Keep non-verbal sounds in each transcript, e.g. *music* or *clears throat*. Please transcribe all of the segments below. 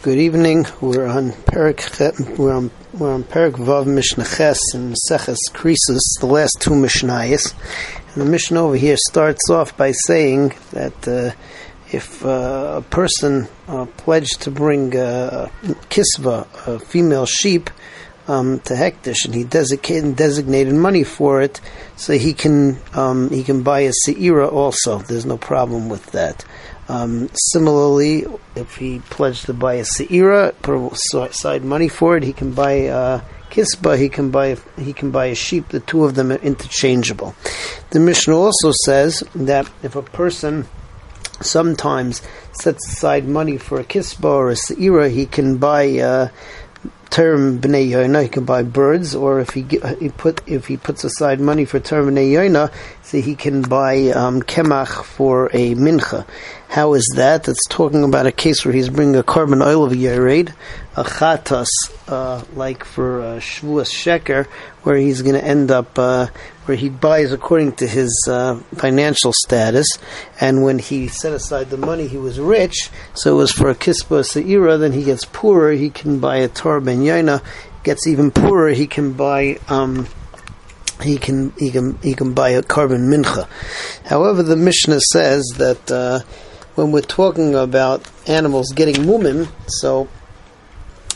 Good evening. We're on Perik. We're on we're on Perik Vav Mishnah Ches and Seches Krisus, the last two Mishnayos. And the Mishnah over here starts off by saying that uh, if uh, a person uh, pledged to bring a kisva, a female sheep, um, to Hektish, and he designated, designated money for it, so he can um, he can buy a seira also. There's no problem with that. Um, similarly, if he pledged to buy a seira, put aside money for it, he can buy a kisba. He can buy he can buy a sheep. The two of them are interchangeable. The Mishnah also says that if a person sometimes sets aside money for a kisba or a seira, he can buy. Uh, term bnei yoina, he can buy birds, or if he, he put if he puts aside money for term bnei yona, so he can buy um, kemach for a mincha. How is that? It's talking about a case where he's bringing a korban oil of yared, a chatas, uh, like for uh, shvuas sheker, where he's going to end up. Uh, where he buys according to his uh, financial status, and when he set aside the money, he was rich, so it was for a kispa seira. Then he gets poorer, he can buy a tar ben yaina. Gets even poorer, he can buy. Um, he can he can he can buy a korban mincha. However, the Mishnah says that uh, when we're talking about animals getting mumim, so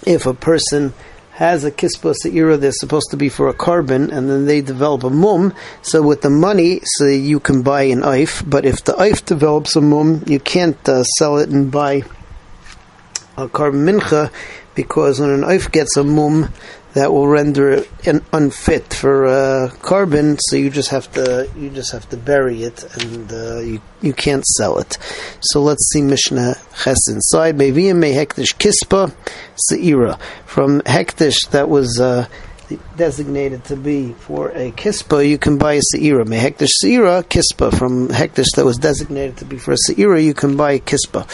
if a person has a kispa seira, they're supposed to be for a korban, and then they develop a mum. So with the money, so you can buy an eif. But if the eif develops a mum, you can't uh, sell it and buy a korban mincha because when an eif gets a mum, that will render it unfit for uh, korban. So you just have to you just have to bury it, and uh, you you can't sell it. So let's see Mishnah Ches inside. Meviyim me hektish kispa seira from hektish that was. Uh, designated to be for a kispa, you can buy a seira. Me hektish seira kispa from hektish that was designated to be for a seira, you can buy a kispa.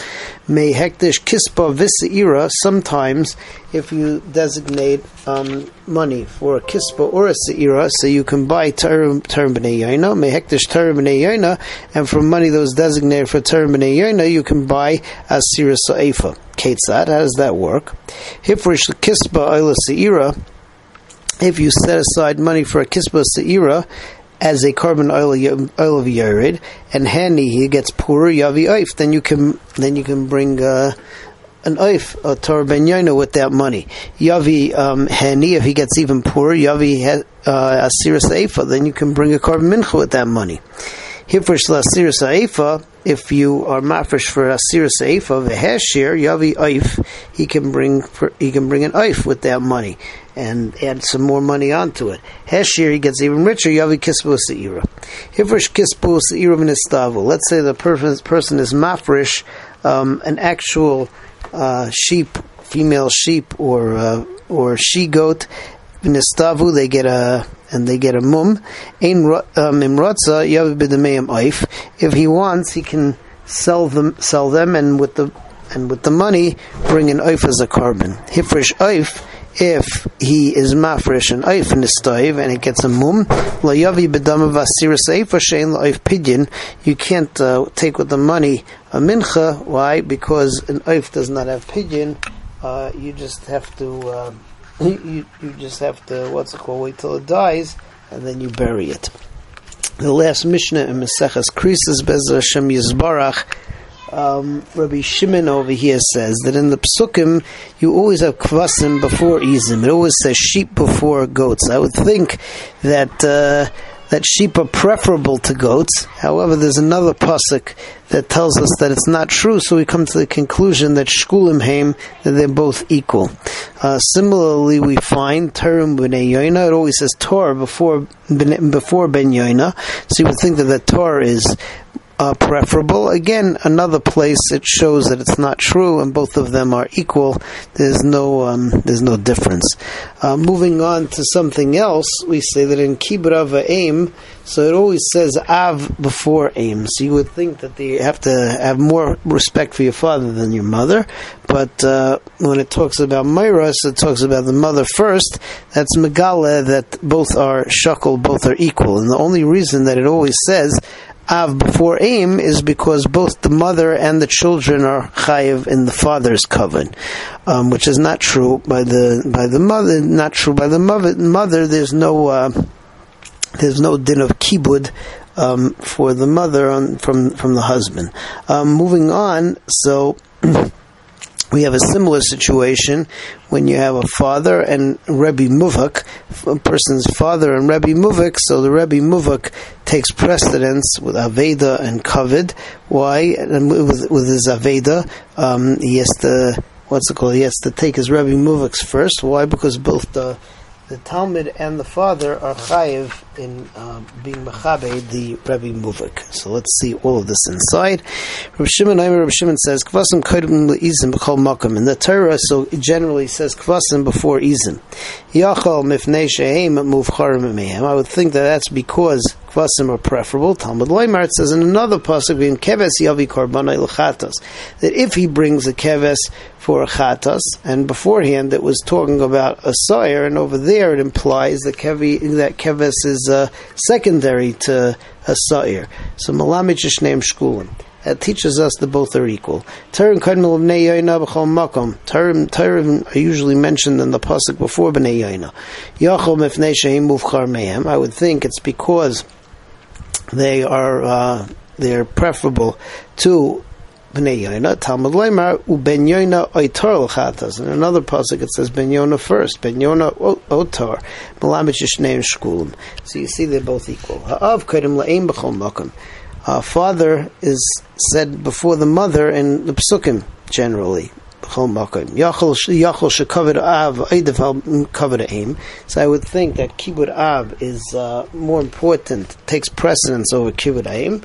Me hektish kispa viseira. Sometimes, if you designate um, money for a kispa or a seira, so you can buy term yaina. Me hektish yaina, and from money that was designated for term yaina, you can buy a seira sa'ifa. Ketzad, how does that work? Hifrish kispa oila seira if you set aside money for a kispa seira as a korban oil, of yared, and hani he gets poorer yavi oif, then you can then you can bring uh, an oif a Torah ben with that money. Yavi um, hani if he gets even poorer yavi uh, asira seifa, then you can bring a korban mincha with that money. Hifresh asira seifa, if you are mafresh for asira seifa v'heshir yavi oif, he can bring he can bring an oif with that money and add some more money onto it. Heshir, he gets even richer. Yavi kispu seira. Hivrish kispu seira v'nistavu. Let's say the person, person is mafresh um, an actual uh, sheep, female sheep, or uh, or she goat. V'nistavu, they get a and they get a mum. Ein imrotza yavi b'demeim oif. If he wants, he can sell them, sell them, and with the and with the money, bring an oif as a korban. Hifrish oif if he is mafresh and oif stove and it gets a mum, layavi bedama vasira seifa shein laif pidyon, you can't uh, take with the money a mincha. Why? Because an oif does not have pidyon. Uh, you just have to, uh, you, you just have to, what's it called, wait till it dies, and then you bury it. The last Mishnah in Maseches Krisis Bezer Hashem Yisbarach um, Rabbi Shimon over here says that in the psukim you always have kvasim before izim. It always says sheep before goats. I would think that uh, that sheep are preferable to goats. However, there's another pasuk that tells us that it's not true. So we come to the conclusion that shkulim heim that they're both equal. Uh, similarly, we find terim b'nei yoina. It always says Torah before before ben yoina. So you would think that the Torah is uh, preferable. Again, another place it shows that it's not true, and both of them are equal. There's no um, there's no difference. Uh, moving on to something else, we say that in Kibrava aim, so it always says Av before aim. So you would think that you have to have more respect for your father than your mother. But uh, when it talks about Myras, it talks about the mother first. That's Megala that both are shackle, both are equal. And the only reason that it always says av before aim is because both the mother and the children are chayiv in the father's coven, um, which is not true by the by the mother. Not true by the mother. Mother, there's no uh, there's no din of kibud um, for the mother on, from from the husband. Um, moving on, so. *clears throat* we have a similar situation when you have a father and Rebbe Muvak, a person's father and Rebbe Muvak, so the Rebbe Muvak takes precedence with Aveda and Kavod. Why? And with, with his Aveda, um, he has to, what's it called? He has to take his Rebbe Muvak's first. Why? Because both the the Talmud and the father are chayiv in uh, being mechabe the Rebbe Muvik. So let's see all of this inside. Rabbi Shimon, Rabbi Shimon says kvasim kodim leizim b'chol makom. and the Torah, so generally says kvasim before izim. Yachal mifnei muvcharim. I would think that that's because kvasim are preferable. Talmud Leimar says in another pasuk in keves yavi korbanai lechatos that if he brings a keves for a chatos, and beforehand it was talking about a sire, and over there it implies that kevi that keves is uh, secondary to a sire. So malamich name shkulim. It teaches us that both are equal. Tarim Tarim are usually mentioned in the pasuk before b'nei yoina. Yachol mifnei sheim muvchar mehem. I would think it's because they are uh, they're preferable to bnei yoina. Talmud leimar uben yoina oitor l'chatas. In another pasuk it says ben yona first. Ben yona otor. Malamich yishneim shkulim. So you see they're both equal. Ha'av kodim la'im b'chol makom. Uh, father is said before the mother in the psukim generally. So I would think that kibud av is uh, more important, takes precedence over kibud aim.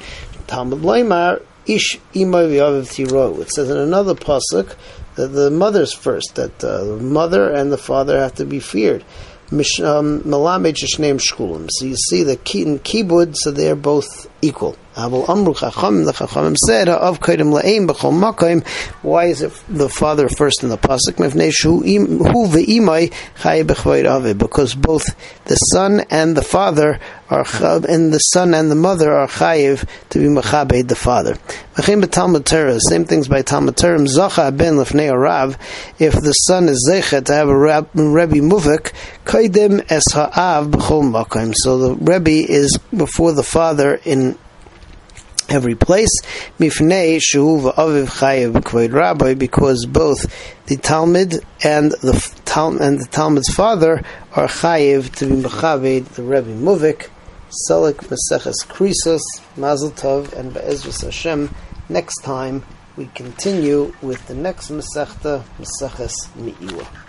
Talmud Leimar ish imay v'aviv It says in another pasuk that the mother's first, that uh, the mother and the father have to be feared. Melamed shneim shkulim. So you see the kibud, so they're both equal. Aval amru chacham, the chachamim said, of kaidim la'im b'chol makayim. Why is it the father first in the pasuk? Hu ve'imai chay b'chvayid Because both the son and the father are, and the son and the mother are chayiv to be machabed the father. Mechim b'talmud Torah, same things by Talmud Torah. Zacha ben lefnei rav. If the son is zecha to have a rab, Rebbe muvik, kaidim es ha'av b'chol makayim. So the Rebbe is before the father in every place. Mifnei shuv aviv chayev rabbi, because both the Talmud and the and the Talmud's father are chayev to be mechaved the Rebbe Muvik. Salik Maseches Krisos, Mazel Tov, and Be'ezras Hashem. Next time we continue with the next Masechta, Maseches Me'ilah.